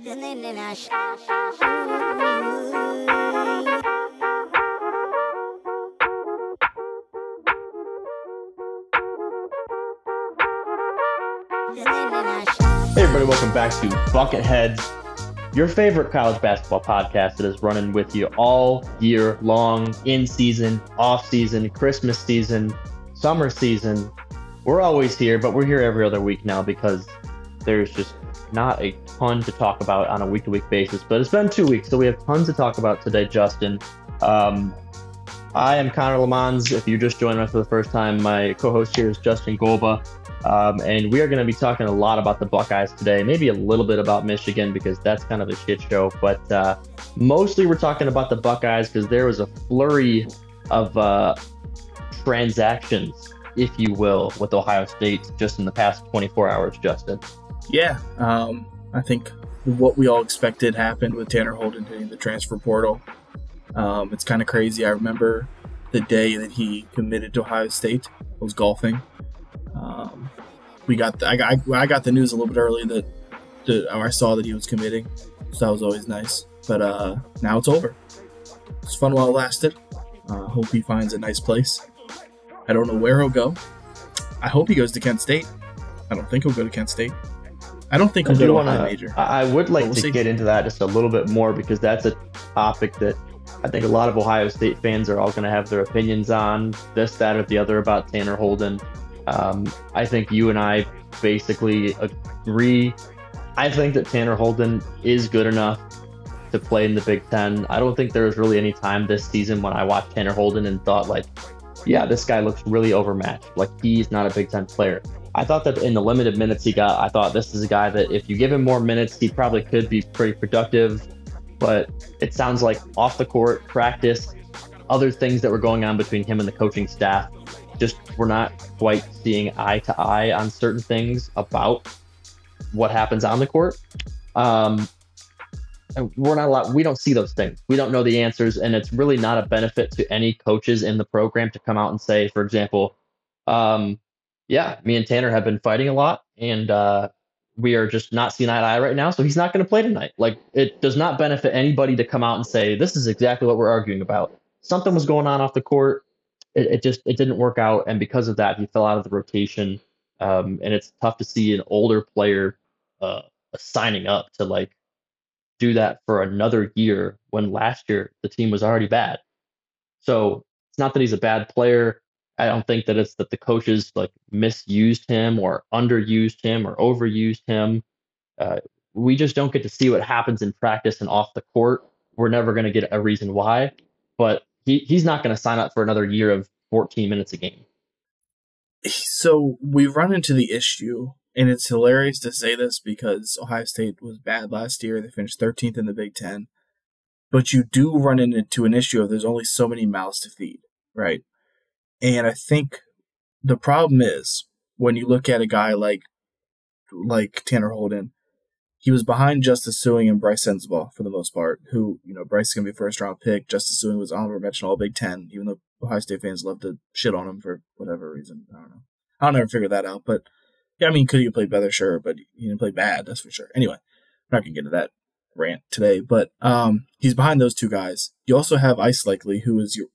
Hey everybody, welcome back to Bucketheads, your favorite college basketball podcast that is running with you all year long, in season, off season, Christmas season, summer season. We're always here, but we're here every other week now because there's just not a ton to talk about on a week to week basis. But it's been two weeks, so we have tons to talk about today, Justin. Um, I am Connor Lemons. If you're just joining us for the first time, my co host here is Justin Golba. Um, and we are going to be talking a lot about the Buckeyes today, maybe a little bit about Michigan because that's kind of a shit show. But uh, mostly we're talking about the Buckeyes because there was a flurry of uh, transactions, if you will, with Ohio State just in the past 24 hours, Justin. Yeah, um, I think what we all expected happened with Tanner Holden hitting the transfer portal. Um, it's kind of crazy. I remember the day that he committed to Ohio State. I was golfing. Um, we got the, I got I got the news a little bit early that, I saw that he was committing, so that was always nice. But uh, now it's over. It's fun while it lasted. Uh, hope he finds a nice place. I don't know where he'll go. I hope he goes to Kent State. I don't think he'll go to Kent State. I don't think he'll go to wanna, a high major. I would like We'll to see. get into that just a little bit more because that's a topic that I think a lot of Ohio State fans are all going to have their opinions on this, that, or the other about Tanner Holden. Um, I think you and I basically agree. I think that Tanner Holden is good enough to play in the Big Ten. I don't think there was really any time this season when I watched Tanner Holden and thought like, yeah, this guy looks really overmatched. Like he's not a Big Ten player. I thought that in the limited minutes he got, I thought this is a guy that if you give him more minutes, he probably could be pretty productive. But it sounds like off the court, practice, other things that were going on between him and the coaching staff, just we're not quite seeing eye to eye on certain things about what happens on the court. Um, we're not allowed, we don't see those things. We don't know the answers, and it's really not a benefit to any coaches in the program to come out and say, for example, um, yeah, me and Tanner have been fighting a lot, and uh, we are just not seeing eye to eye right now. So he's not going to play tonight. Like it does not benefit anybody to come out and say this is exactly what we're arguing about. Something was going on off the court. It, it just it didn't work out, and because of that, he fell out of the rotation. Um, and it's tough to see an older player uh, signing up to like do that for another year when last year the team was already bad. So it's not that he's a bad player. I don't think that it's that the coaches like misused him or underused him or overused him. Uh, we just don't get to see what happens in practice and off the court. We're never going to get a reason why, but he, he's not going to sign up for another year of 14 minutes a game. so we run into the issue, and it's hilarious to say this because Ohio State was bad last year. They finished 13th in the Big Ten. But you do run into an issue of there's only so many mouths to feed, right? And I think the problem is when you look at a guy like like Tanner Holden, he was behind Justice Sueing and Brice Sensabaugh for the most part, who, you know, Brice is going to be first round pick. Justice Sueing was honorable mention all Big Ten, even though Ohio State fans love to shit on him for whatever reason. I don't know. I'll never figure that out. But yeah, I mean, could he have played better? Sure, but he didn't play bad, that's for sure. Anyway, I'm not going to get into that rant today, but um, he's behind those two guys. You also have Ice Likekele, who is your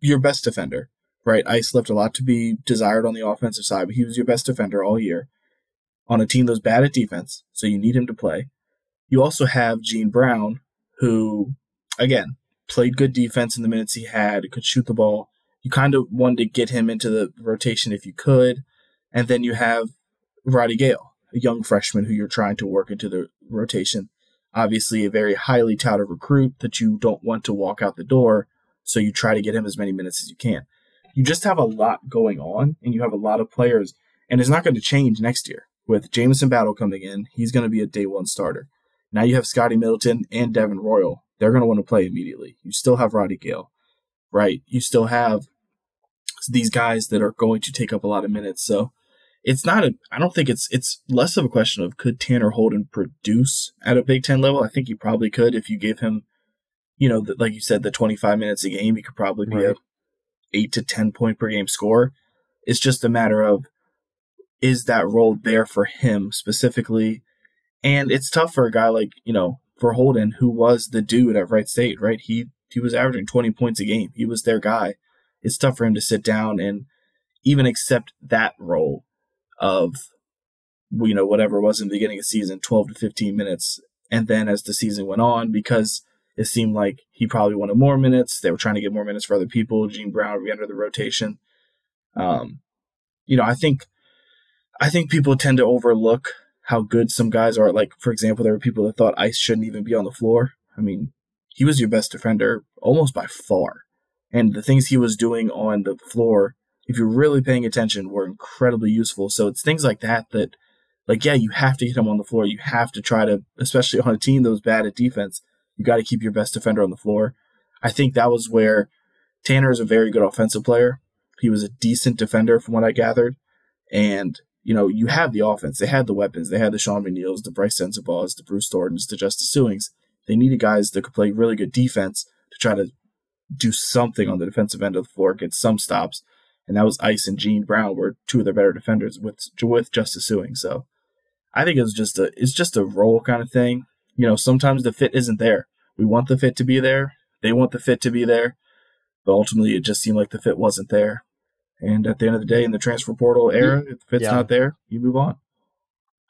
your best defender, right? Ice left a lot to be desired on the offensive side, but he was your best defender all year on a team that was bad at defense, so you need him to play. You also have Gene Brown, who, again, played good defense in the minutes he had, could shoot the ball. You kind of wanted to get him into the rotation if you could. And then you have Roddy Gayle, a young freshman who you're trying to work into the rotation. Obviously, a very highly touted recruit that you don't want to walk out the door, so you try to get him as many minutes as you can. You just have a lot going on, and you have a lot of players, and it's not going to change next year. With Jamison Battle coming in, he's going to be a day one starter. Now you have Scotty Middleton and Devin Royal. They're going to want to play immediately. You still have Roddy Gayle, right? You still have these guys that are going to take up a lot of minutes. So it's not a. I don't think it's it's less of a question of could Tanner Holden produce at a Big Ten level. I think he probably could if you give him, you know, the, like you said, the twenty five minutes a game. He could probably be a Right. Eight to ten point per game score. It's just a matter of is that role there for him specifically, And it's tough for a guy like, you know, for Holden, who was the dude at Wright State, right? He he was averaging 20 points a game. He was their guy. It's tough for him to sit down and even accept that role of you know whatever it was in the beginning of the season 12 to 15 minutes and then as the season went on because it seemed like he probably wanted more minutes. They were trying to get more minutes for other people. Gene brown re-entered the rotation. Um, you know i think i think people tend to overlook how good some guys are. Like for example there were people that thought ice shouldn't even be on the floor. I mean he was your best defender almost by far. And the things he was doing on the floor if you're really paying attention, were incredibly useful. So it's things like that that, like, yeah, you have to get him on the floor. You have to try to, especially on a team that was bad at defense, you got to keep your best defender on the floor. I think that was where Tanner is a very good offensive player. He was a decent defender from what I gathered. And, you know, you have the offense. They had the weapons. They had the Sean McNeils, the Brice Sensabaughs, the Bruce Thorntons, the Justice Sueings. They needed guys that could play really good defense to try to do something on the defensive end of the floor, get some stops and that was Ice and Gene Brown were two of their better defenders with with Justice Sueing. So I think it was just a it's just a role kind of thing. You know, sometimes the fit isn't there. We want the fit to be there. They want the fit to be there, but ultimately it just seemed like the fit wasn't there. And at the end of the day, in the transfer portal era, if the fit's yeah. not there, you move on.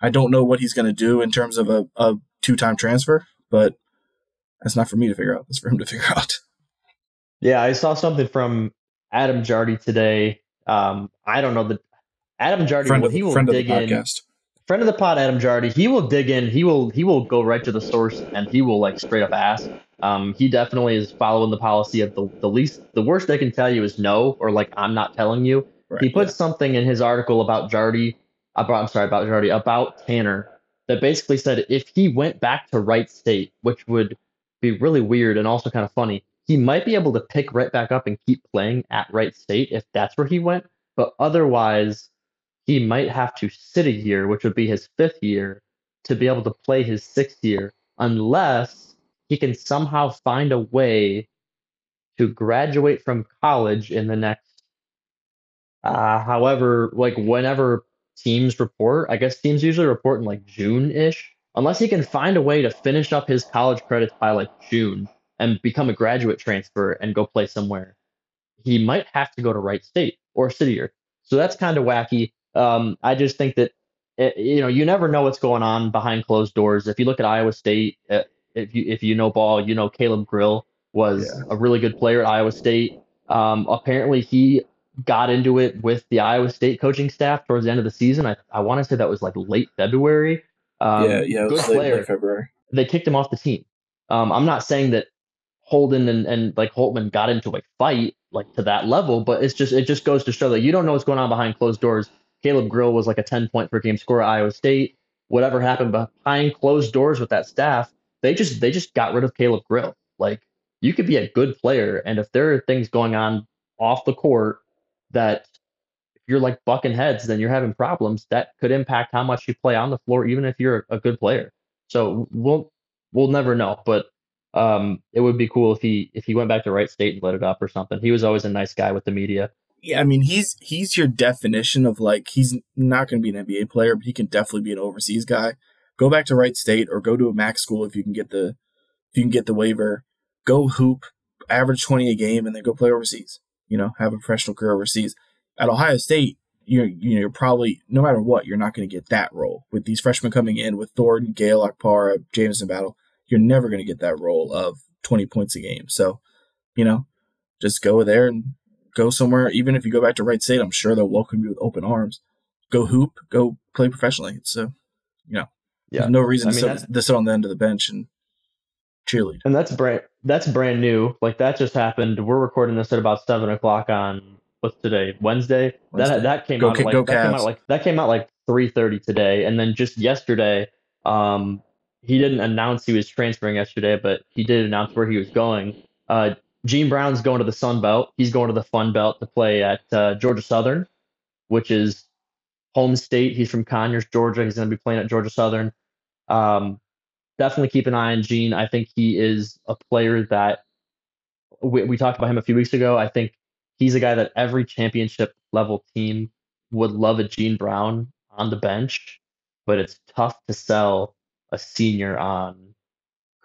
I don't know what he's going to do in terms of a, a two time transfer, but that's not for me to figure out. That's for him to figure out. Yeah, I saw something from Adam Jardy today. Um, I don't know the Adam Jardy. Friend of, he will friend dig of the podcast. in. Friend of the pod, Adam Jardy. He will dig in. He will he will go right to the source and he will like straight up ask. Um, he definitely is following the policy of the, the least the worst they can tell you is no or like I'm not telling you. Right, he put yeah. something in his article about Jardy about I'm sorry about Jardy about Tanner that basically said if he went back to Wright State, which would be really weird and also kind of funny, he might be able to pick right back up and keep playing at Wright State if that's where he went. But otherwise, he might have to sit a year, which would be his fifth year, to be able to play his sixth year, unless he can somehow find a way to graduate from college in the next, uh, however, like whenever teams report. I guess teams usually report in like June ish, unless he can find a way to finish up his college credits by like June and become a graduate transfer and go play somewhere, he might have to go to Wright State or Citier. So that's kind of wacky. Um, I just think that it, eh, you know you never know what's going on behind closed doors. If you look at Iowa State, uh, if you if you know ball, you know Caleb Grill was yeah. a really good player at Iowa State. Um, apparently, he got into it with the Iowa State coaching staff towards the end of the season. I, I want to say that was like late February. Um, yeah, yeah, good player. February. They kicked him off the team. Um, I'm not saying that Holden and, and like Holtman got into a fight like to that level, but it's just it just goes to show that you don't know what's going on behind closed doors. Caleb Grill was like a 10 point per game scorer at Iowa State. Whatever happened behind closed doors with that staff, they just they just got rid of Caleb Grill. Like you could be a good player, and if there are things going on off the court that if you're like bucking heads, then you're having problems that could impact how much you play on the floor, even if you're a good player. So we'll we'll never know. But um, it would be cool if he if he went back to Wright State and lit it up or something. He was always a nice guy with the media. Yeah, I mean he's he's your definition of like he's not going to be an NBA player, but he can definitely be an overseas guy. Go back to Wright State or go to a MAC school if you can get the if you can get the waiver. Go hoop, average twenty a game, and then go play overseas. You know, have a professional career overseas. At Ohio State, you're you know you're probably no matter what you're not going to get that role with these freshmen coming in with Thornton, Gayle, Okpara, Jamison Battle you're never going to get that role of 20 points a game. So, you know, just go there and go somewhere. Even if you go back to Wright State, I'm sure they'll welcome you with open arms. Go hoop, go play professionally. So, you know, yeah. there's no reason I mean, to, sit, to sit on the end of the bench and cheerlead. And that's brand that's brand new. Like that just happened. We're recording this at about seven o'clock on what's today Wednesday. Wednesday. That that came go, out like that came out like that came out like three thirty today, and then just yesterday, um, he didn't announce he was transferring yesterday, but he did announce where he was going. Uh, Gene Brown's going to the Sun Belt. He's going to the Fun Belt to play at uh, Georgia Southern, which is home state. He's from Conyers, Georgia. He's going to be playing at Georgia Southern. Um, definitely keep an eye on Gene. I think he is a player that we, we talked about him a few weeks ago. I think he's a guy that every championship level team would love a Gene Brown on the bench, but it's tough to sell a senior on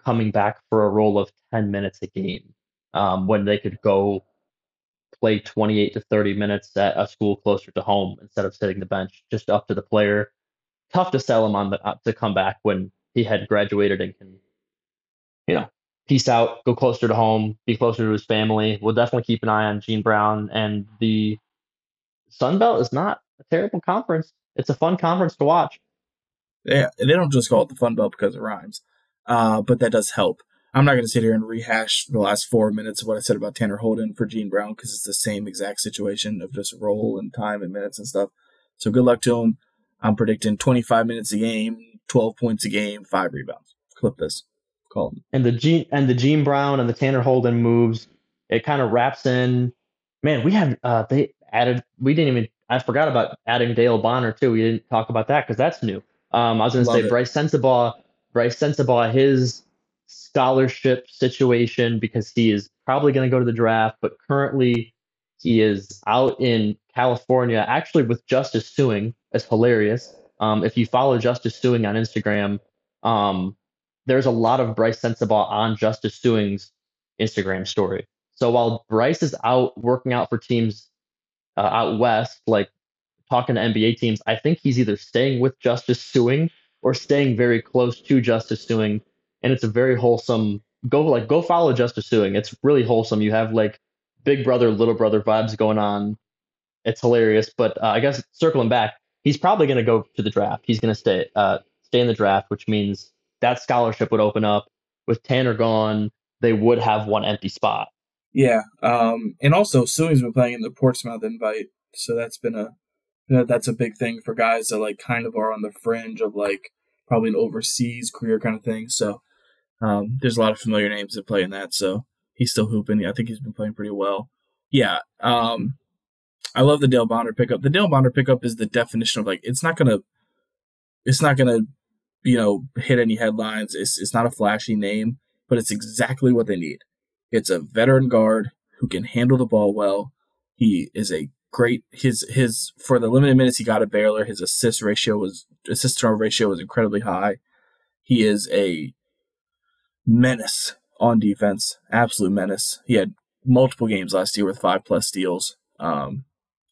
coming back for a role of 10 minutes a game um, when they could go play 28 to 30 minutes at a school closer to home instead of sitting the bench, just up to the player. Tough to sell him on the uh, to come back when he had graduated and can, you know, peace out, go closer to home, be closer to his family. We'll definitely keep an eye on Gene Brown and the Sun Belt is not a terrible conference. It's a fun conference to watch. Yeah, they don't just call it the Fun Belt because it rhymes, uh, but that does help. I'm not going to sit here and rehash the last four minutes of what I said about Tanner Holden for Gene Brown because it's the same exact situation of just role and time and minutes and stuff. So good luck to him. I'm predicting 25 minutes a game, 12 points a game, five rebounds. Clip this. Call him. And the Gene and the Gene Brown and the Tanner Holden moves. It kind of wraps in. Man, we have uh, they added. We didn't even. I forgot about adding Dale Bonner too. We didn't talk about that because that's new. Um, I was going to say it. Brice Sensabaugh. Brice Sensabaugh. His scholarship situation because he is probably going to go to the draft, but currently he is out in California, actually with Justice Sueing. It's hilarious. Um, if you follow Justice Sueing on Instagram, um, there's a lot of Brice Sensabaugh on Justice Sueing's Instagram story. So while Brice is out working out for teams uh, out west, like talking to NBA teams, I think he's either staying with Justice Sueing or staying very close to Justice Sueing and it's a very wholesome. Go like go follow Justice Sueing. It's really wholesome. You have like big brother, little brother vibes going on. It's hilarious. But uh, I guess circling back, he's probably going to go to the draft. He's going to stay uh, stay in the draft, which means that scholarship would open up. With Tanner gone, they would have one empty spot. Yeah, um, and also Sueing's been playing in the Portsmouth invite, so that's been a you know, that's a big thing for guys that like kind of are on the fringe of like probably an overseas career kind of thing. So um, there's a lot of familiar names that play in that, so he's still hooping. I think he's been playing pretty well. Yeah, um, I love the Dale Bonner pickup. The Dale Bonner pickup is the definition of like it's not gonna, it's not gonna, you know, hit any headlines. It's it's not a flashy name, but it's exactly what they need. It's a veteran guard who can handle the ball well. He is a great his his for the limited minutes he got at Baylor, his assist ratio was assist turnover ratio was incredibly high. He is a menace on defense, absolute menace. He had multiple games last year with five plus steals. Um,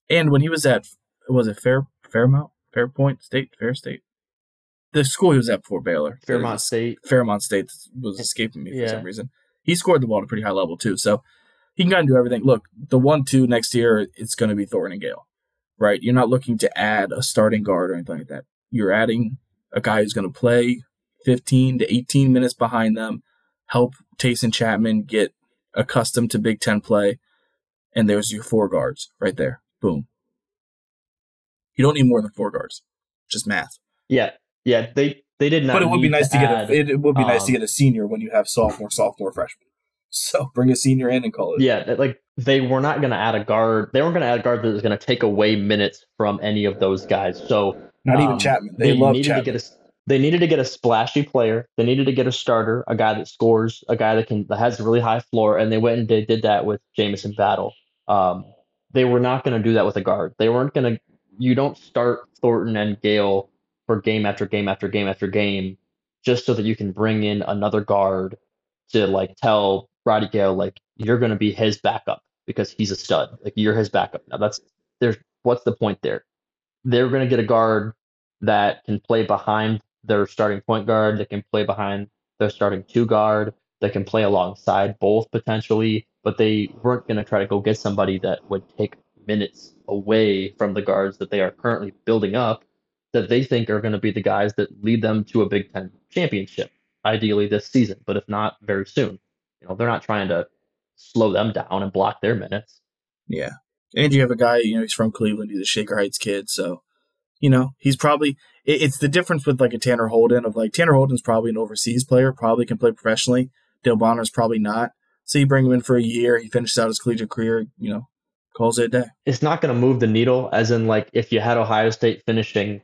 and when he was at was it Fair Fairmount Fairpoint State Fair State, the school he was at before Baylor, Fairmont State. Fairmont State was escaping me for yeah. some reason. He scored the ball at a pretty high level too, so he can kind of do everything. Look, the one-two next year, it's going to be Thornton and Gayle, right? You're not looking to add a starting guard or anything like that. You're adding a guy who's going to play 15 to 18 minutes behind them, help Taison Chatman get accustomed to Big Ten play, and there's your four guards right there. Boom. You don't need more than four guards. Just math. Yeah, yeah. They they did not. But it would be nice to, to get a. It, it would be um, nice to um, get a senior when you have sophomore, sophomore, freshman. So bring a senior in and call it. Yeah, like they were not going to add a guard. They weren't going to add a guard that was going to take away minutes from any of those guys. So not um, even Chatman. They, they love needed Chatman. To get a, they needed to get a splashy player. They needed to get a starter, a guy that scores, a guy that can that has a really high floor, and they went and did, did that with Jamison Battle. Um, they were not going to do that with a guard. They weren't going to. You don't start Thornton and Gayle for game after game after game after game just so that you can bring in another guard to like tell Roddy Gayle, like you're going to be his backup because he's a stud. Like you're his backup. Now that's there's what's the point there? They're going to get a guard that can play behind their starting point guard, that can play behind their starting two guard, that can play alongside both potentially, but they weren't going to try to go get somebody that would take minutes away from the guards that they are currently building up that they think are going to be the guys that lead them to a Big Ten championship, ideally this season, but if not, very soon. You know, they're not trying to slow them down and block their minutes. Yeah. And you have a guy, you know, he's from Cleveland. He's a Shaker Heights kid. So, you know, he's probably, it's the difference with like a Tanner Holden of like Tanner Holden's probably an overseas player, probably can play professionally. Dale Bonner's probably not. So you bring him in for a year. He finishes out his collegiate career, you know, calls it a day. It's not going to move the needle, as in, like, if you had Ohio State finishing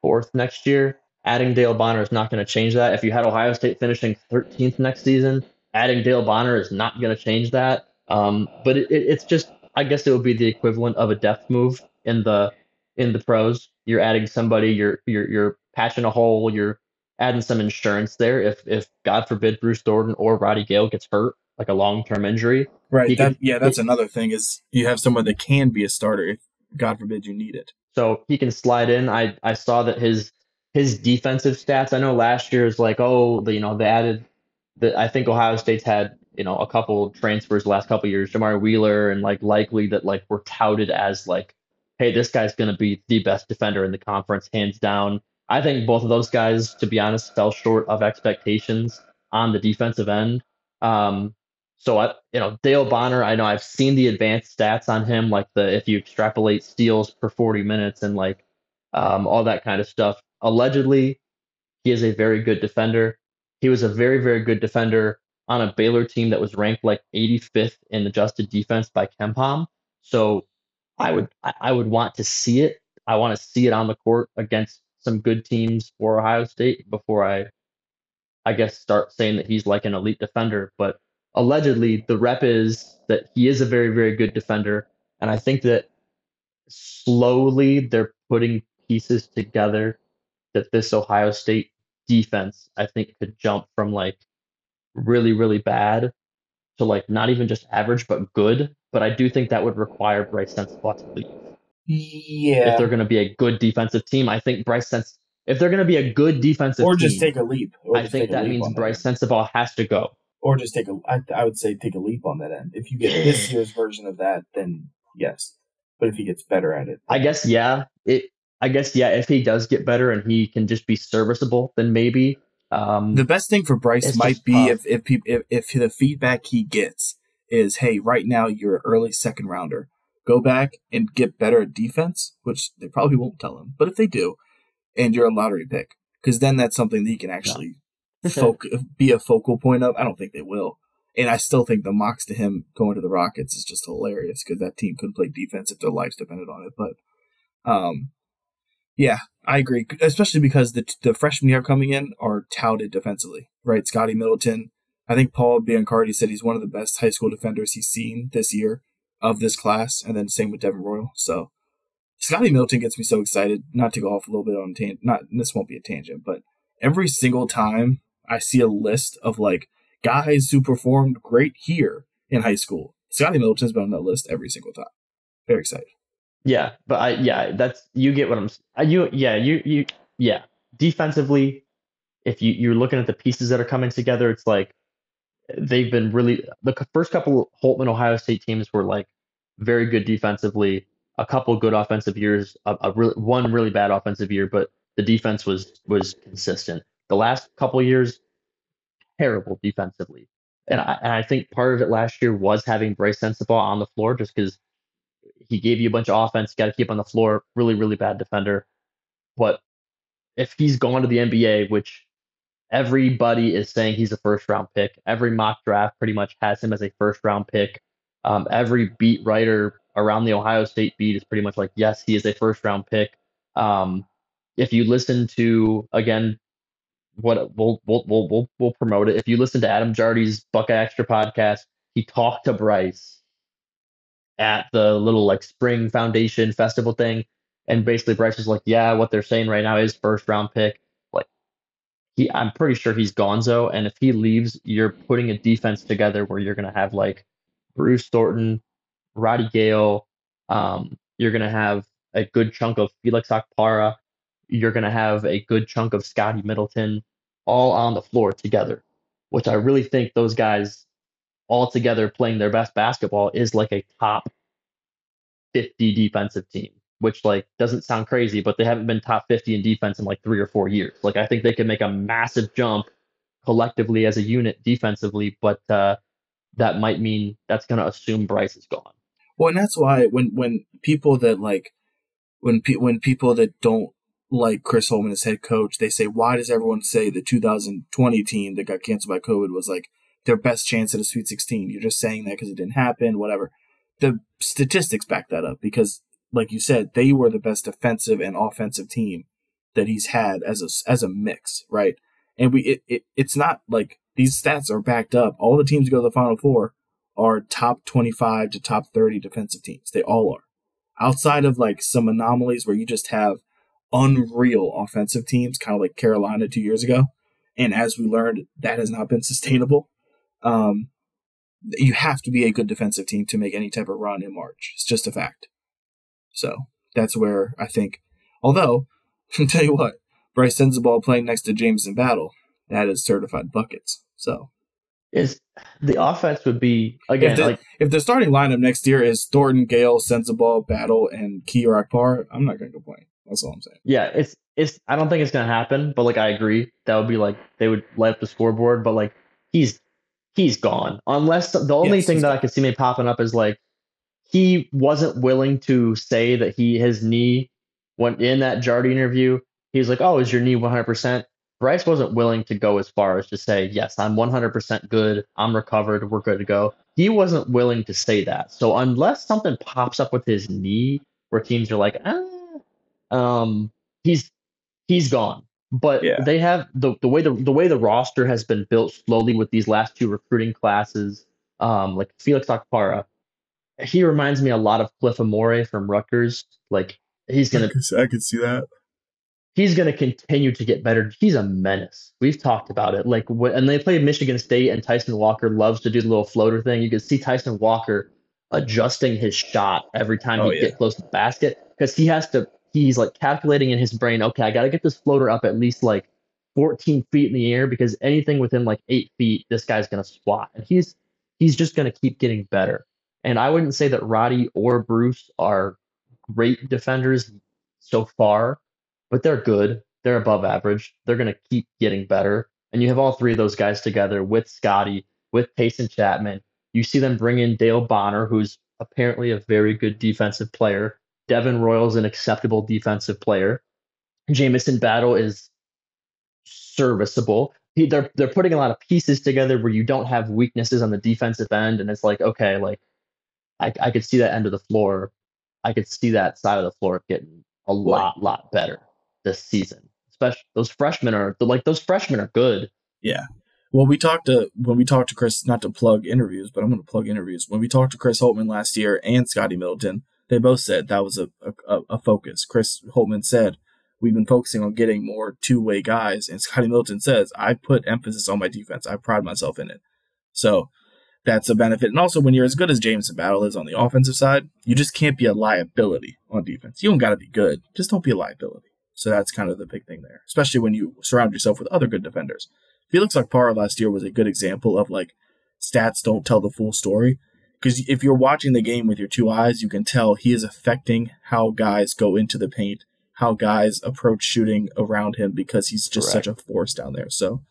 fourth next year, adding Dale Bonner is not going to change that. If you had Ohio State finishing 13th next season, adding Dale Bonner is not going to change that. Um, but it, it, it's just, I guess it would be the equivalent of a depth move in the in the pros. You're adding somebody, you're you're you're patching a hole, you're adding some insurance there. If if God forbid Bruce Thornton or Roddy Gayle gets hurt, like a long term injury, right? That, can, yeah, that's it, another thing is you have someone that can be a starter if God forbid you need it. So he can slide in. I I saw that his his defensive stats. I know last year is like oh the, you know they added that I think Ohio State's had you know a couple transfers the last couple years, Jamari Wheeler and like Likekele that like were touted as like hey this guy's going to be the best defender in the conference hands down. I think both of those guys, to be honest, fell short of expectations on the defensive end. Um, so I, you know, Dale Bonner, I know I've seen the advanced stats on him, like the if you extrapolate steals per 40 minutes and like um, all that kind of stuff. Allegedly, he is a very good defender. He was a very, very good defender on a Baylor team that was ranked like 85th in adjusted defense by KenPom. So I would I would want to see it. I want to see it on the court against some good teams for Ohio State before I I guess start saying that he's like an elite defender. But allegedly the rep is that he is a very, very good defender. And I think that slowly they're putting pieces together that this Ohio State defense, I think, could jump from like really, really bad to like not even just average, but good. But I do think that would require Brice Sensabaugh to leave. Yeah. If they're going to be a good defensive team, I think Brice Sense. If they're going to be a good defensive or team, just take a leap. I think that means Brice Sensabaugh has to go. Or just take a. I, I would say take a leap on that end. If you get this year's version of that, then yes. But if he gets better at it, I guess yeah. It. I guess yeah. If he does get better and he can just be serviceable, then maybe. Um, the best thing for Brice might be if if, if if the feedback he gets is, hey, right now you're an early second rounder go back and get better at defense, which they probably won't tell him. But if they do, and you're a lottery pick, because then that's something that he can actually foc- be a focal point of. I don't think they will. And I still think the mocks to him going to the Rockets is just hilarious because that team couldn't play defense if their lives depended on it. But, um, yeah, I agree, especially because the the freshmen here coming in are touted defensively, right? Scotty Middleton. I think Paul Biancardi said he's one of the best high school defenders he's seen this year of this class, and then same with Devin Royal. So Scotty Milton gets me so excited. Not to go off a little bit on tangent. Not this won't be a tangent, but every single time I see a list of like guys who performed great here in high school, Scotty Milton's been on that list every single time. Very excited. Yeah, but I yeah, that's you get what I'm. You yeah you you yeah. Defensively, if you you're looking at the pieces that are coming together, it's like they've been really the first couple Holtman Ohio State teams were like very good defensively, a couple good offensive years, a, a really, one really bad offensive year, but the defense was was consistent. The last couple years, terrible defensively, and I, and I think part of it last year was having Brice Sensabaugh on the floor just because he gave you a bunch of offense, got to keep on the floor. Really, really bad defender, but if he's gone to the NBA, which everybody is saying he's a first round pick. Every mock draft pretty much has him as a first round pick. Um, every beat writer around the Ohio State beat is pretty much like, yes, he is a first round pick. Um, if you listen to again, what we'll, we'll we'll we'll we'll promote it. If you listen to Adam Jardy's Buckeye Extra podcast, he talked to Brice at the little like spring foundation festival thing, and basically Brice was like, yeah, what they're saying right now is first round pick he I'm pretty sure he's gonzo. And if he leaves, you're putting a defense together where you're gonna have like Bruce Thornton, Roddy Gayle, um, you're gonna have a good chunk of Felix Okpara, you're gonna have a good chunk of Scotty Middleton, all on the floor together, which I really think those guys all together playing their best basketball is like a top 50 defensive team which like doesn't sound crazy, but they haven't been top 50 in defense in like three or four years. Like I think they can make a massive jump collectively as a unit defensively, but uh, that might mean that's going to assume Brice is gone. Well, and that's why when when people that like when pe- when people that don't like Chris Holtman as head coach, they say, why does everyone say the 2020 team that got canceled by COVID was like their best chance at a Sweet 16? You're just saying that because it didn't happen, whatever. The statistics back that up because like you said, they were the best defensive and offensive team that he's had as a as a mix, right? And we it, it it's not like these stats are backed up. All the teams go to the Final Four are top twenty five to top thirty defensive teams. They all are. Outside of like some anomalies where you just have unreal offensive teams, kind of like Carolina two years ago. And as we learned, that has not been sustainable. Um, you have to be a good defensive team to make any type of run in March. It's just a fact. So that's where I think, although, I'll tell you what, Brice Sensabaugh playing next to Jamison Battle, that is certified buckets. So is the offense would be again if the, like if the starting lineup next year is Thornton, Gayle, Sensabaugh, Battle, and Key Par, I'm not going to complain. That's all I'm saying. Yeah, it's it's. I don't think it's going to happen, but like I agree, that would be like they would light up the scoreboard. But like he's he's gone unless the only Yes, thing that I gone. could see me popping up is like he wasn't willing to say that he his knee went in that Jardy interview. He's like, "Oh, is your knee 100 percent?" Brice wasn't willing to go as far as to say, "Yes, I'm 100 percent good. I'm recovered. We're good to go." He wasn't willing to say that. So unless something pops up with his knee, where teams are like, "Ah," um, he's he's gone. But Yeah. they have the, the way the the way the roster has been built slowly with these last two recruiting classes, um, like Felix Okpara, he reminds me a lot of Cliff Omoruyi from Rutgers. Like he's gonna I could see that. he's gonna continue to get better. He's a menace. We've talked about it. Like when and they played Michigan State, and Tyson Walker loves to do the little floater thing. You can see Tyson Walker adjusting his shot every time Oh, he yeah. get close to the basket because he has to. He's like calculating in his brain. Okay, I got to get this floater up at least like 14 feet in the air because anything within like eight feet, this guy's gonna swat, and he's he's just gonna keep getting better. And I wouldn't say that Roddy or Bruce are great defenders so far, but they're good. They're above average. They're going to keep getting better. And you have all three of those guys together with Scotty, with Taison Chatman. You see them bring in Dale Bonner, who's apparently a very good defensive player. Devin Royal's an acceptable defensive player. Jamison Battle is serviceable. He, they're they're putting a lot of pieces together where you don't have weaknesses on the defensive end, and it's like okay, like I, I could see that end of the floor. I could see that side of the floor getting a lot, lot better this season. Especially those freshmen are like those freshmen are good. Yeah. Well, we talked to when we talked to Chris, not to plug interviews, but I'm going to plug interviews. When we talked to Chris Holtman last year and Scotty Middleton, they both said that was a, a, a focus. Chris Holtman said we've been focusing on getting more two way guys, and Scotty Middleton says I put emphasis on my defense. I pride myself in it. So that's a benefit. And also, when you're as good as James Battle is on the offensive side, you just can't be a liability on defense. You don't got to be good, just don't be a liability. So that's kind of the big thing there, especially when you surround yourself with other good defenders. Felix Okpara last year was a good example of like stats don't tell the full story. Because if you're watching the game with your two eyes, you can tell he is affecting how guys go into the paint, how guys approach shooting around him because he's just Correct. such a force down there. So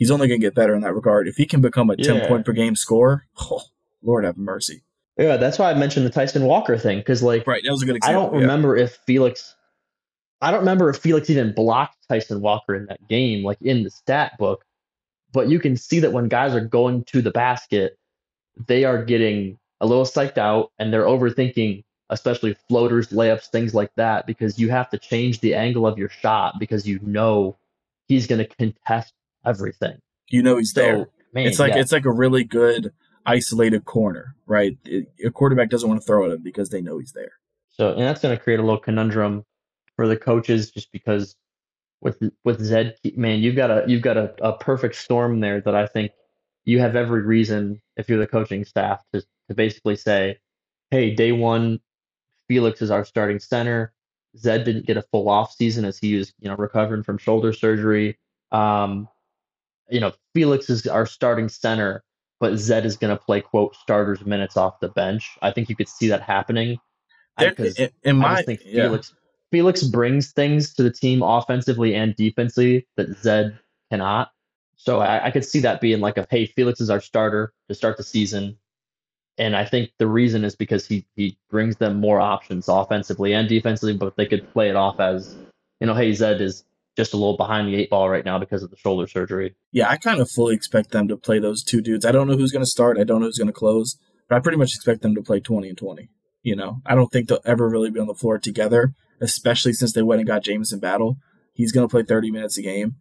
he's only going to get better in that regard. If he can become a 10 point per game scorer, oh, Lord have mercy. Yeah, that's why I mentioned the Tyson Walker thing because like Right. That was a good example. I don't yeah. remember if Felix. I don't remember if Felix even blocked Tyson Walker in that game, like in the stat book. But you can see that when guys are going to the basket, they are getting a little psyched out and they're overthinking, especially floaters, layups, things like that, because you have to change the angle of your shot because you know he's going to contest everything. You know he's So, there. man, it's like yeah. it's like a really good isolated corner, right? It- a quarterback doesn't want to throw at him because they know he's there. So, and that's going to create a little conundrum for the coaches, just because with with Zed, man, you've got a you've got a, a perfect storm there that I think you have every reason, if you're the coaching staff, to to basically say, hey, day one, Felix is our starting center. Zed didn't get a full off season as he was, you know, recovering from shoulder surgery. Um, you know, Felix is our starting center, but Zed is going to play quote starters minutes off the bench. I think you could see that happening. There- 'cause in, in I my just think yeah. Felix Felix brings things to the team offensively and defensively that Zed cannot. So I, I could see that being like a hey, Felix is our starter to start the season. And I think the reason is because he he brings them more options offensively and defensively, but they could play it off as, you know, hey, Zed is just a little behind the eight ball right now because of the shoulder surgery. Yeah, I kind of fully expect them to play those two dudes. I don't know who's going to start. I don't know who's going to close, but I pretty much expect them to play 20 and 20. You know, I don't think they'll ever really be on the floor together, especially since they went and got Jamison Battle. He's going to play 30 minutes a game.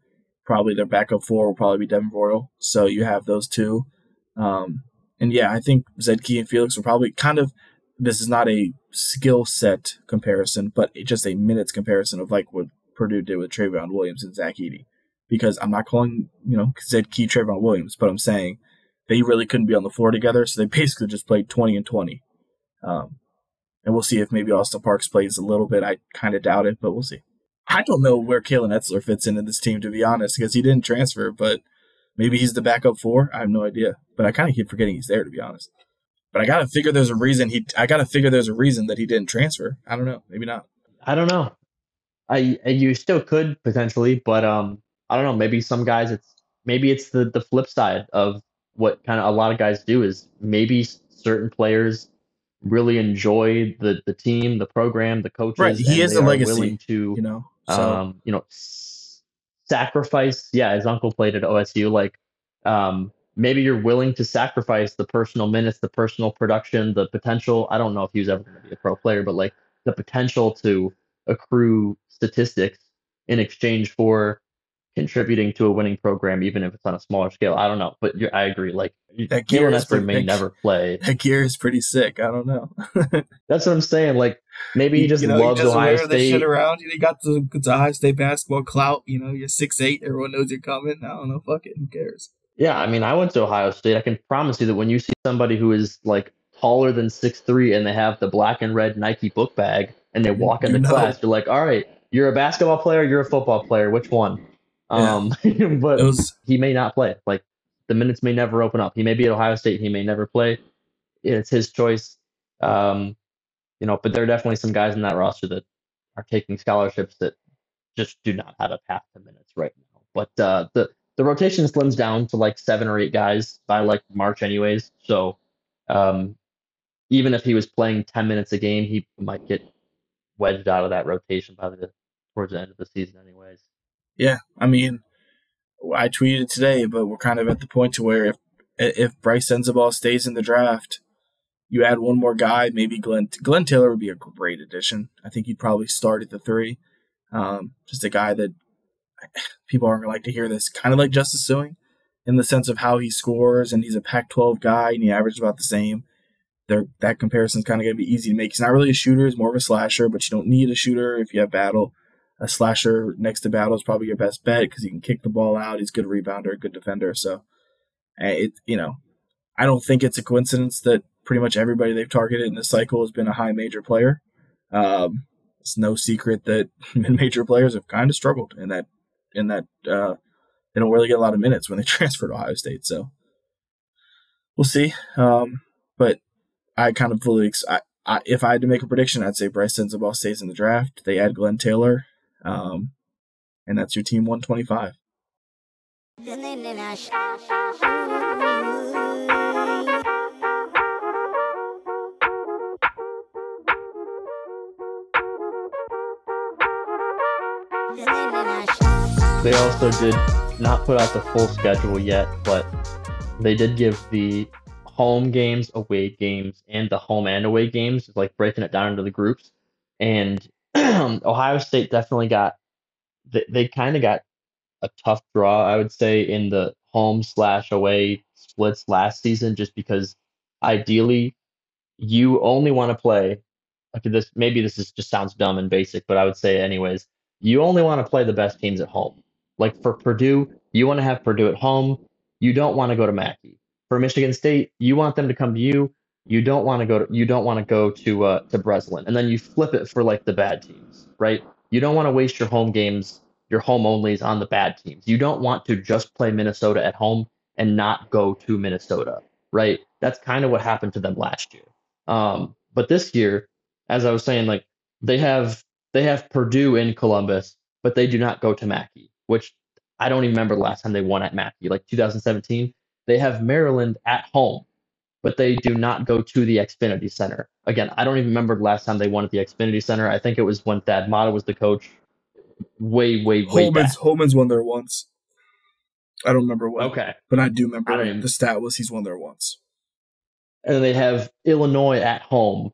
Probably their backup four will probably be Devin Royal. So you have those two. Um, and yeah, I think Zed Key and Felix will probably kind of. This is not a skill set comparison, but just a minutes comparison of like what Purdue did with Trevion Williams and Zach Edey. because I'm not calling, you know, Zed Key Trevion Williams, but I'm saying they really couldn't be on the floor together, so they basically just played 20 and 20. Um, and we'll see if maybe Austin Parks plays a little bit. I kind of doubt it, but we'll see. I don't know where Kalen Etzler fits into this team, to be honest, because he didn't transfer, but maybe he's the backup four. I have no idea. But I kind of keep forgetting he's there, to be honest. But I gotta figure there's a reason he. I gotta figure there's a reason that he didn't transfer. I don't know. Maybe not. I don't know. I you still could potentially, but um, I don't know. Maybe some guys, it's maybe it's the the flip side of what kind of a lot of guys do is maybe certain players really enjoy the the team, the program, the coaches. Right, he is a legacy. Willing to you know, so. um, you know, s- sacrifice. Yeah, his uncle played at OSU. Like, um, maybe you're willing to sacrifice the personal minutes, the personal production, the potential. I don't know if he was ever going to be a pro player, but like the potential to accrue statistics in exchange for contributing to a winning program, even if it's on a smaller scale. I don't know, but I agree. Like that gear Nestor may never play. That gear is pretty sick. I don't know. That's what I'm saying. Like maybe he just you know, loves he Ohio State. Shit around. You got the, the Ohio State basketball clout. You know, you're six eight. Everyone knows you're coming. I don't know. Fuck it. Who cares? Yeah, I mean, I went to Ohio State. I can promise you that when you see somebody who is like taller than six three and they have the black and red Nike book bag and they walk in into class, you're like, all right, you're a basketball player, you're a football player. Which one? Yeah. Um, but was, he may not play. Like the minutes may never open up. He may be at Ohio State. He may never play. It's his choice. Um, you know, but there are definitely some guys in that roster that are taking scholarships that just do not have a path to minutes right now. But uh, the the rotation slims down to like seven or eight guys by like March, anyways. So um, even if he was playing 10 minutes a game, he might get wedged out of that rotation by the towards the end of the season, anyways. Yeah, I mean, I tweeted today, but we're kind of at the point to where if if Brice Sensabaugh stays in the draft, you add one more guy, maybe Glenn Glenn Taylor would be a great addition. I think he'd probably start at the three. Um, just a guy that people aren't gonna like to hear this. Kind of like Justice Sueing, in the sense of how he scores, and he's a Pac-12 guy, and he averages about the same. That comparison's kind of gonna be easy to make. He's not really a shooter; he's more of a slasher. But you don't need a shooter if you have Battle. A slasher next to Battle is probably your best bet because he can kick the ball out. He's good rebounder, good defender. So, it you know, I don't think it's a coincidence that pretty much everybody they've targeted in this cycle has been a high major player. Um, it's no secret that mid-major players have kind of struggled in that in that uh, they don't really get a lot of minutes when they transfer to Ohio State. So we'll see. Um, but I kind of fully, ex- I, I, if I had to make a prediction, I'd say Brice Sensabaugh stays in the draft. They add Glenn Taylor, um, and that's your team 125. They also did not put out the full schedule yet, but they did give the home games, away games, and the home and away games, like breaking it down into the groups. And Ohio State definitely got they, they kind of got a tough draw, I would say, in the home slash away splits last season, just because ideally you only want to play. Okay, this maybe this is just sounds dumb and basic, but I would say anyways, you only want to play the best teams at home. Like for Purdue, you want to have Purdue at home. You don't want to go to Mackey. For Michigan State, you want them to come to you. You don't want to go to you don't want to go to uh, to Breslin, and then you flip it for like the bad teams, right? You don't want to waste your home games, your home onlys on the bad teams. You don't want to just play Minnesota at home and not go to Minnesota, right? That's kind of what happened to them last year. Um, but this year, as I was saying, like they have they have Purdue in Columbus, but they do not go to Mackey which I don't even remember the last time they won at Mackey, like 2017. They have Maryland at home, but they do not go to the Xfinity Center. Again, I don't even remember the last time they won at the Xfinity Center. I think it was when Thad Matta was the coach. Way, way, way Holtman's, back. Holtman's won there once. I don't remember when. Okay. But I do remember I even, the stat was he's won there once. And they have Illinois at home.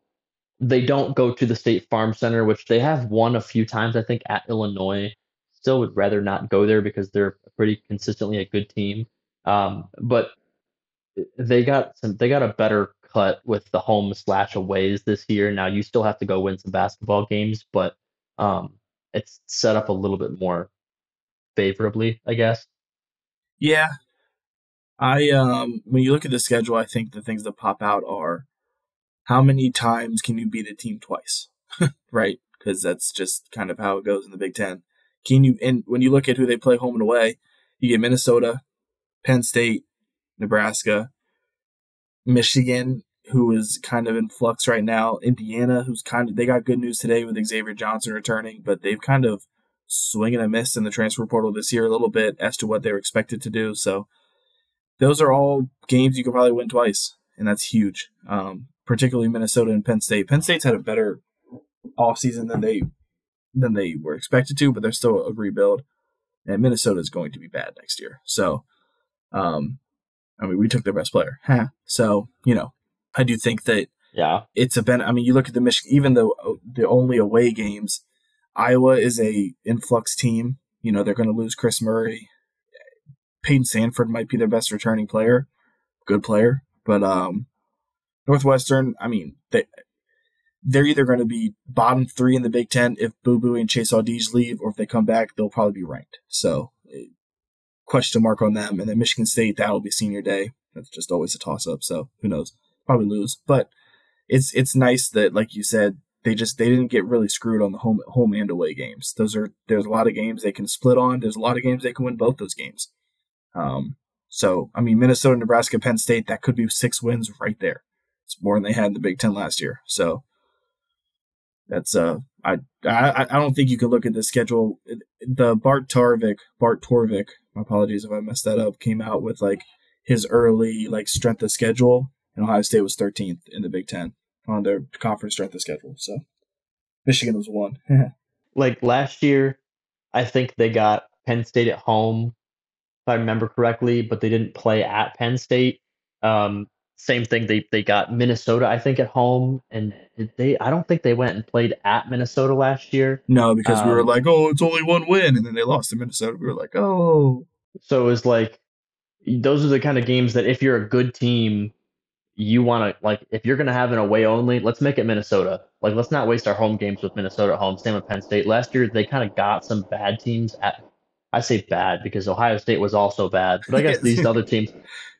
They don't go to the State Farm Center, which they have won a few times, I think, at Illinois still would rather not go there because they're pretty consistently a good team. Um, but they got some they got a better cut with the home slash aways this year. Now you still have to go win some basketball games, but um, it's set up a little bit more favorably, I guess. Yeah. I um when you look at the schedule, I think the things that pop out are how many times can you beat a team twice? right? Because that's just kind of how it goes in the Big Ten. Can you and when you look at who they play home and away, you get Minnesota, Penn State, Nebraska, Michigan, who is kind of in flux right now, Indiana, who's kind of they got good news today with Xavier Johnson returning, but they've kind of swinging a miss in the transfer portal this year a little bit as to what they were expected to do. So those are all games you could probably win twice, and that's huge. Um, particularly Minnesota and Penn State. Penn State's had a better offseason than they than they were expected to, but they're still a rebuild. And Minnesota is going to be bad next year. So, um, I mean, we took their best player. so, you know, I do think that yeah, it's a ben. I mean, you look at the Michigan, even though uh, the only away games, Iowa is a influx team. You know, they're going to lose Kris Murray. Payton Sandfort might be their best returning player, good player, but um, Northwestern. I mean, they they're either going to be bottom three in the Big Ten if Boo Buie and Chase Audige leave, or if they come back, they'll probably be ranked. So, question mark on them. And then Michigan State, that'll be senior day. That's just always a toss up. So who knows? Probably lose, but it's it's nice that, like you said, they just they didn't get really screwed on the home home and away games. Those are there's a lot of games they can split on. There's a lot of games they can win both those games. Um, so I mean, Minnesota, Nebraska, Penn State, that could be six wins right there. It's more than they had in the Big Ten last year. So that's uh, I I I don't think you can look at the schedule. The Bart Tarvik, Bart Torvik, my apologies if I messed that up, came out with like his early like strength of schedule, and Ohio State was 13th in the Big Ten on their conference strength of schedule. So Michigan was one. like last year, I think they got Penn State at home, if I remember correctly, but they didn't play at Penn State. Um, same thing. They they got Minnesota, I think, at home, and they I don't think they went and played at Minnesota last year. No, because um, we were um, like, oh, it's only one win, and then they lost to Minnesota. We were like, oh. So it was like, those are the kind of games that if you're a good team, you want to like if you're going to have an away only, let's make it Minnesota. Like let's not waste our home games with Minnesota at home. Same with Penn State. Last year they kind of got some bad teams at. I say bad because Ohio State was also bad, but I guess these other teams,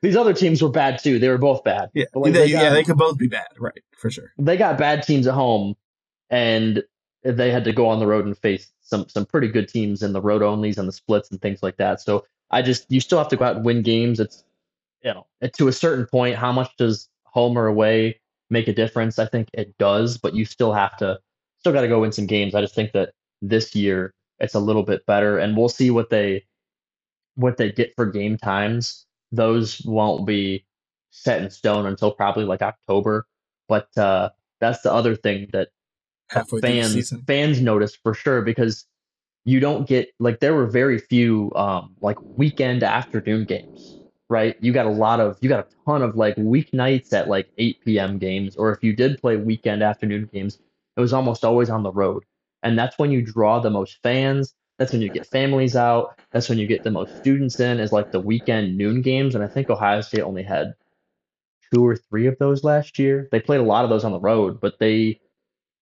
these other teams were bad too. They were both bad. Yeah, like they, got, yeah, they could both be bad, right? For sure. They got bad teams at home, and they had to go on the road and face some some pretty good teams in the road onlys and the splits and things like that. So I just you still have to go out and win games. It's you know to a certain point, how much does home or away make a difference? I think it does, but you still have to still got to go win some games. I just think that this year it's a little bit better, and we'll see what they what they get for game times. Those won't be set in stone until probably like October. But uh, that's the other thing that Halfway fans fans notice for sure because you don't get like there were very few um, like weekend afternoon games right? You got a lot of you got a ton of like weeknights at like 8 p.m. games, or if you did play weekend afternoon games, it was almost always on the road. And that's when you draw the most fans. That's when you get families out. That's when you get the most students in, is like the weekend noon games. And I think Ohio State only had two or three of those last year. They played a lot of those on the road, but they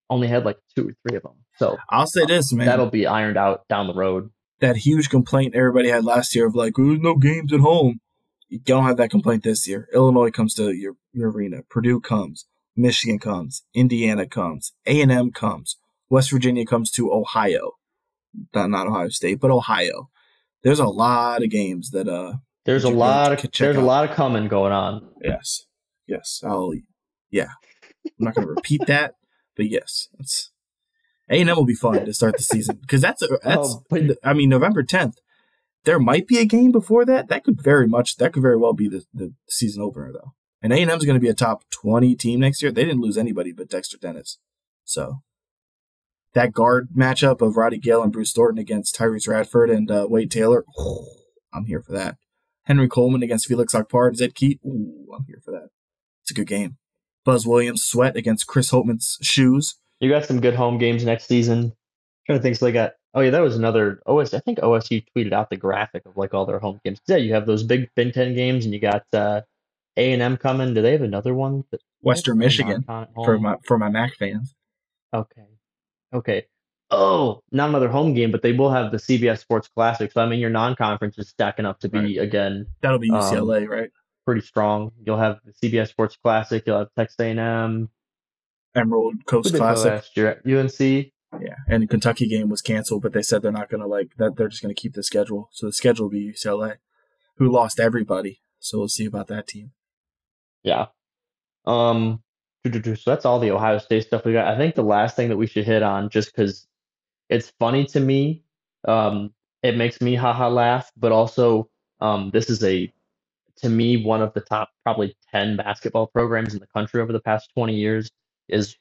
only had like two or three of them. So I'll say this, man. That'll be ironed out down the road. That huge complaint everybody had last year of like, there's no games at home. You don't have that complaint this year. Illinois comes to your, your arena. Purdue comes. Michigan comes. Indiana comes. A&M comes. West Virginia comes to Ohio. Not, not Ohio State, but Ohio. There's a lot of games that uh there's a lot of there's out. a lot of coming going on. Yes. Yes. I'll yeah. I'm not going to repeat that, but yes. It's A&M will be fun to start the season because that's a, that's oh, I mean November 10th there might be a game before that. That could very much, that could very well be the, the season opener, though. And A&M is going to be a top 20 team next year. They didn't lose anybody but Dexter Dennis. So that guard matchup of Roddy Gayle and Bruce Thornton against Tyrece Radford and uh, Wade Taylor, oh, I'm here for that. Henry Coleman against Felix Okpara and Zed Key, ooh, I'm here for that. It's a good game. Buzz Williams sweat against Chris Holtmann's shoes. You got some good home games next season. I'm trying to think, so they got Oh yeah, that was another OS. I think OSU tweeted out the graphic of like all their home games. Yeah, you have those big Big Ten games, and you got uh, A and M coming. Do they have another one? Western Michigan for my for my Mac fans. Okay, okay. Oh, not another home game, but they will have the CBS Sports Classic. So I mean, your non-conference is stacking up to be Right. again That'll be Um, UCLA, right? pretty strong. You'll have the CBS Sports Classic. You'll have Texas A&M. Emerald Coast did they play Classic. last year? UNC. Yeah, and the Kentucky game was canceled, but they said they're not going to like that. They're just going to keep the schedule. So the schedule will be UCLA, who lost everybody. So we'll see about that team. Yeah. Um. So that's all the Ohio State stuff we got. I think the last thing that we should hit on, just because it's funny to me, um, it makes me haha laugh, but also um, this is a to me one of the top probably 10 basketball programs in the country over the past 20 years is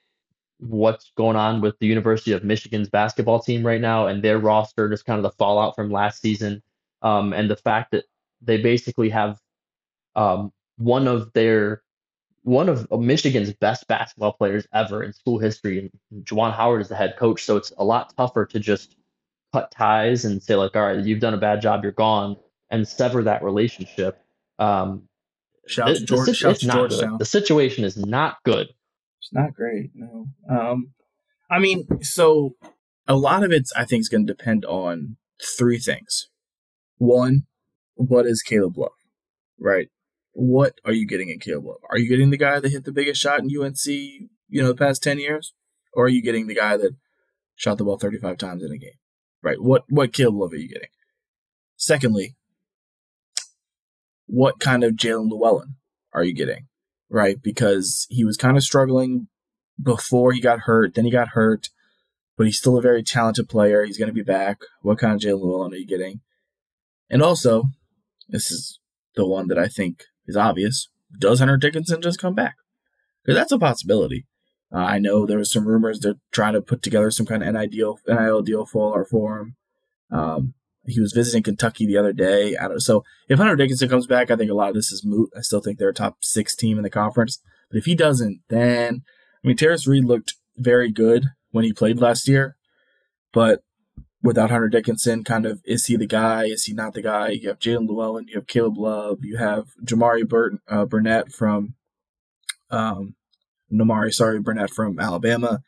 what's going on with the University of Michigan's basketball team right now and their roster, just kind of the fallout from last season, um, and the fact that they basically have um, one of their one of Michigan's best basketball players ever in school history, and Juwan Howard is the head coach. So it's a lot tougher to just cut ties and say like, all right, you've done a bad job, you're gone, and sever that relationship. Um, Shout out the- to the George. sit- Shout to good. The situation is not good. It's not great. No. Um, I mean, so a lot of it, I think is going to depend on three things. One, what is Caleb Love? Right. What are you getting in Caleb? Are you getting the guy that hit the biggest shot in UNC, you know, the past ten years, or are you getting the guy that shot the ball thirty five times in a game? Right. What what Caleb Love are you getting? Secondly, what kind of Jaelin Llewellyn are you getting? Right, because he was kind of struggling before he got hurt. Then he got hurt, but he's still a very talented player. He's going to be back. What kind of Jaelin Llewellyn are you getting? And also, this is the one that I think is obvious. Does Hunter Dickinson just come back? Because that's a possibility. Uh, I know there was some rumors they're trying to put together some kind of NIL NIL deal for or for him. Um, he was visiting Kentucky the other day. I don't. So if Hunter Dickinson comes back, I think a lot of this is moot. I still think they're a top six team in the conference. But if he doesn't, then I mean, Tarris Reed looked very good when he played last year, but without Hunter Dickinson, kind of is he the guy? Is he not the guy? You have Jaelin Llewellyn, you have Caleb Love, you have Jamari uh, Burnett from, um, Namari, sorry, Burnett from Alabama,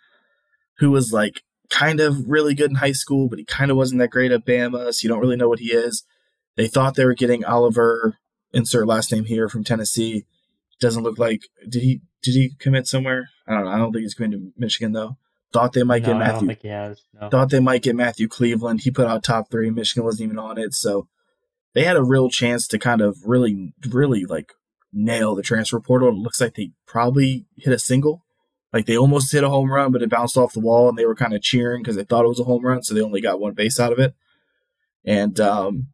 who was like kind of really good in high school, but he kind of wasn't that great at Bama, so you don't really know what he is. They thought they were getting Oliver, insert last name here from Tennessee. Doesn't look like did he did he commit somewhere? I don't know. I don't think he's going to Michigan though. Thought they might no, get Matthew. has. No. Thought they might get Matthew Cleveland. He put out top three. Michigan wasn't even on it, so they had a real chance to kind of really, really like nail the transfer portal. It looks like they probably hit a single. Like they almost hit a home run, but it bounced off the wall, and they were kind of cheering because they thought it was a home run, so they only got one base out of it. And um,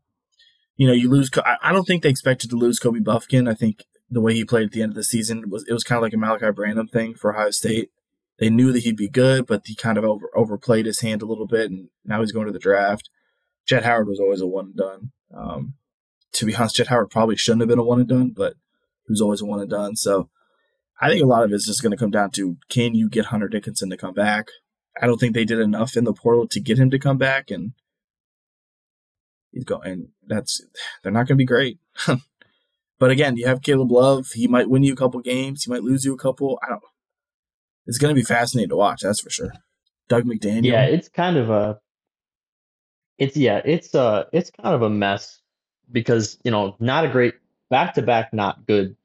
you know, you lose. I I don't think they expected to lose Kobe Bufkin. I think the way he played at the end of the season was it was kind of like a Malaki Branham thing for Ohio State. They knew that he'd be good, but he kind of over overplayed his hand a little bit, and now he's going to the draft. Jett Howard was always a one and done. Um, to be honest, Jett Howard probably shouldn't have been a one and done, but he was always a one and done. So I think a lot of it's just going to come down to can you get Hunter Dickinson to come back? I don't think they did enough in the portal to get him to come back, and he's going. And that's they're not going to be great. but again, you have Caleb Love. He might win you a couple games. He might lose you a couple. I don't. It's going to be fascinating to watch. That's for sure. Dug McDaniel. Yeah, it's kind of a it's yeah, it's uh it's kind of a mess because, you know, not a great back to back not good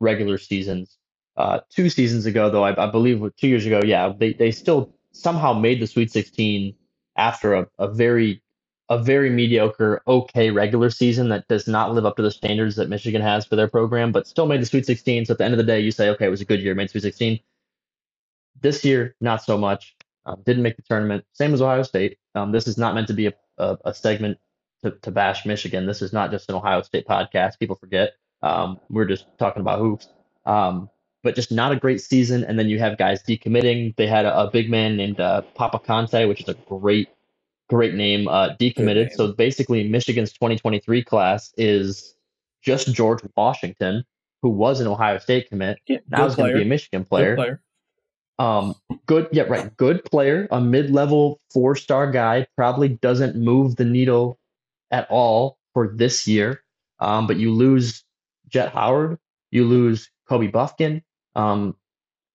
regular seasons. Uh two seasons ago though, I, I believe two years ago, yeah, they they still somehow made the Sweet 16 after a, a very a very mediocre, okay regular season that does not live up to the standards that Michigan has for their program, but still made the Sweet 16. So at the end of the day, you say, okay, it was a good year, made Sweet 16. This year, not so much. Um, didn't make the tournament. Same as Ohio State. Um, this is not meant to be a, a, a segment to, to bash Michigan. This is not just an Ohio State podcast. People forget. Um, we're just talking about hoops. Um, but just not a great season. And then you have guys decommitting. They had a, a big man named uh, Papa Kante, which is a great, great name, uh, decommitted. name. So basically, Michigan's 2023 class is just George Washington, who was an Ohio State commit. Yeah, Now he's going to be a Michigan player. player. Um, good, yeah, right. Good player, a mid-level four-star guy. Probably doesn't move the needle at all for this year. Um, but you lose Jett Howard, you lose Kobe Bufkin. Um,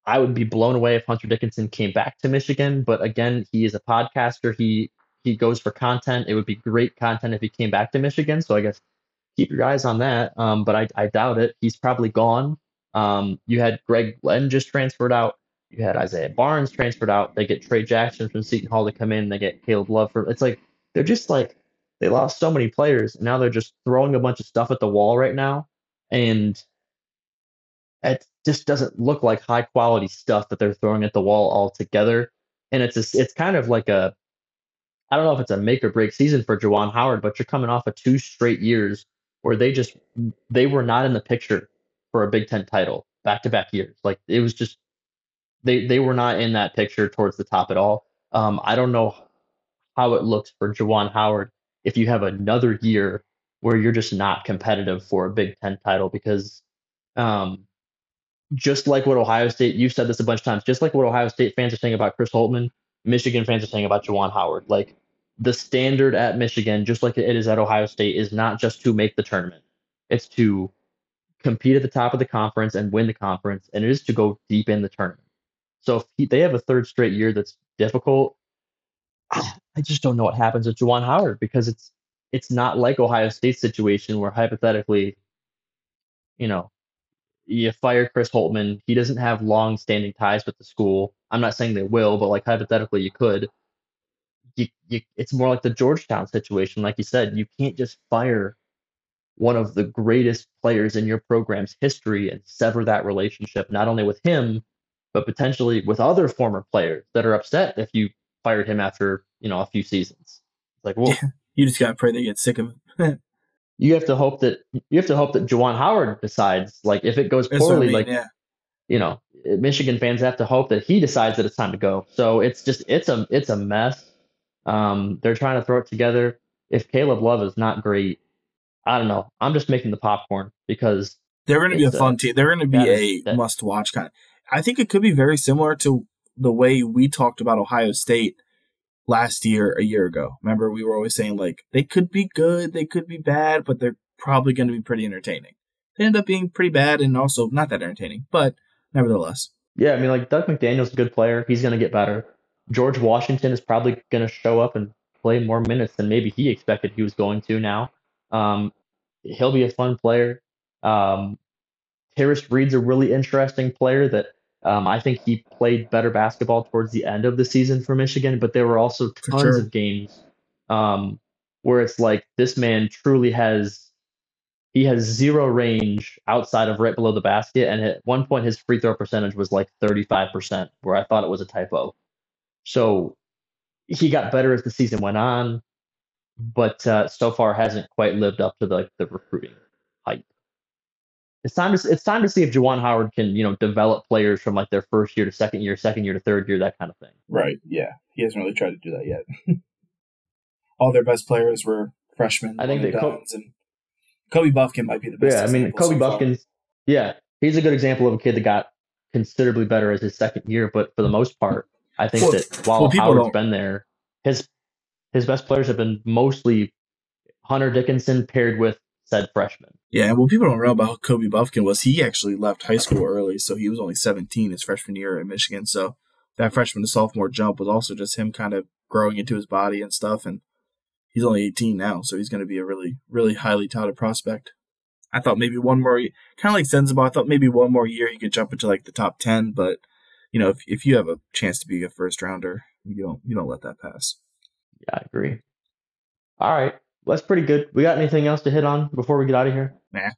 I would be blown away if Hunter Dickinson came back to Michigan. But again, he is a podcaster. He he goes for content. It would be great content if he came back to Michigan. So I guess keep your eyes on that. Um, but I, I doubt it. He's probably gone. Um, you had Gregg Glenn just transferred out. You had Isaiah Barnes transferred out. They get Tray Jackson from Seton Hall to come in. They get Caleb Love for. It's like they're just like they lost so many players. And now they're just throwing a bunch of stuff at the wall right now, and it just doesn't look like high quality stuff that they're throwing at the wall altogether. And it's a, it's kind of like a I don't know if it's a make or break season for Juwan Howard, but you're coming off of two straight years where they just they were not in the picture for a Big Ten title back to back years. Like it was just they they were not in that picture towards the top at all. Um, I don't know how it looks for Juwan Howard if you have another year where you're just not competitive for a Big Ten title because um, just like what Ohio State, you've said this a bunch of times, just like what Ohio State fans are saying about Chris Holtman, Michigan fans are saying about Juwan Howard. Like the standard at Michigan, just like it is at Ohio State, is not just to make the tournament. It's to compete at the top of the conference and win the conference, and it is to go deep in the tournament. So if he, they have a third straight year that's difficult, I just don't know what happens with Juwan Howard because it's it's not like Ohio State's situation where hypothetically, you know, you fire Chris Holtman. He doesn't have long standing ties with the school. I'm not saying they will, but like hypothetically, you could. You, you, it's more like the Georgetown situation. Like you said, you can't just fire one of the greatest players in your program's history and sever that relationship, not only with him, but potentially with other former players that are upset if you fired him after, you know, a few seasons. Like, well, yeah, you just got to pray they get sick of him. you have to hope that you have to hope that Juwan Howard decides. Like if it goes poorly, I mean, like yeah. you know, Michigan fans have to hope that he decides that it's time to go. So it's just it's a it's a mess. Um, they're trying to throw it together. If Caleb Love is not great, I don't know. I'm just making the popcorn because they're going to be a fun team. They're going to be a must watch kind of. I think it could be very similar to the way we talked about Ohio State last year, a year ago. Remember, we were always saying like they could be good, they could be bad, but they're probably going to be pretty entertaining. They end up being pretty bad and also not that entertaining, but nevertheless. Yeah, I mean, like Dug McDaniel's a good player. He's going to get better. George Washington is probably going to show up and play more minutes than maybe he expected he was going to now. Um, he'll be a fun player. Um, Tarris Reed's a really interesting player that um, I think he played better basketball towards the end of the season for Michigan, but there were also tons sure. of games um, where it's like this man truly has he has zero range outside of right below the basket, and at one point his free throw percentage was like thirty five percent, where I thought it was a typo. So he got better as the season went on, but uh, so far hasn't quite lived up to the, like the recruiting hype it's time to it's time to see if Juwan Howard can you know develop players from like their first year to second year, second year to third year, that kind of thing. Right. Yeah. He hasn't really tried to do that yet. All their best players were freshmen. I think they Co- and Kobe Bufkin might be the best. Yeah, I mean Kobe so. Yeah, he's a good example of a kid that got considerably better as his second year, but for the most part, I think well, that while well, Howard's don't. been there, his his best players have been mostly Hunter Dickinson paired with said freshman. Yeah, and well, people don't know about Kobe Bufkin was he actually left high school early, so he was only 17 his freshman year at Michigan. So that freshman to sophomore jump was also just him kind of growing into his body and stuff. And he's only 18 now, so he's going to be a really, really highly touted prospect. I thought maybe one more, kind of like Sensabaugh, I thought maybe one more year he could jump into like the top 10, but you know, if if you have a chance to be a first rounder, you don't you don't let that pass. Yeah, I agree. All right. Well, that's pretty good. We got anything else to hit on before we get out of here? Nah.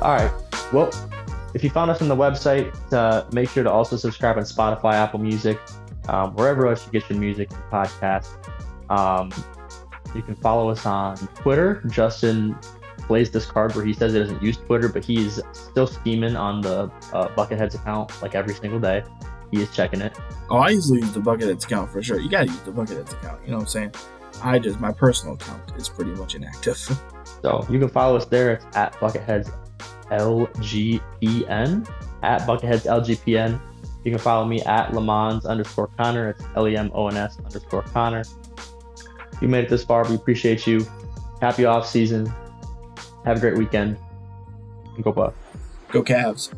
All right. Well, if you found us on the website, uh, make sure to also subscribe on Spotify, Apple Music, um, wherever else you get your music and podcasts. Um, you can follow us on Twitter. Justin plays this card where he says he doesn't use Twitter, but he's still scheming on the uh, Bucketheads account like every single day. He is checking it. Oh, I usually use the Bucketheads account for sure. You gotta use the Bucketheads account. You know what I'm saying? I just my personal account is pretty much inactive. so you can follow us there. It's at Bucketheads LGPN at Bucketheads LGPN. You can follow me at Lemons underscore Connor. It's L E M O N S underscore Connor. You made it this far, we appreciate you. Happy off season. Have a great weekend. Go Buff. Go Cavs.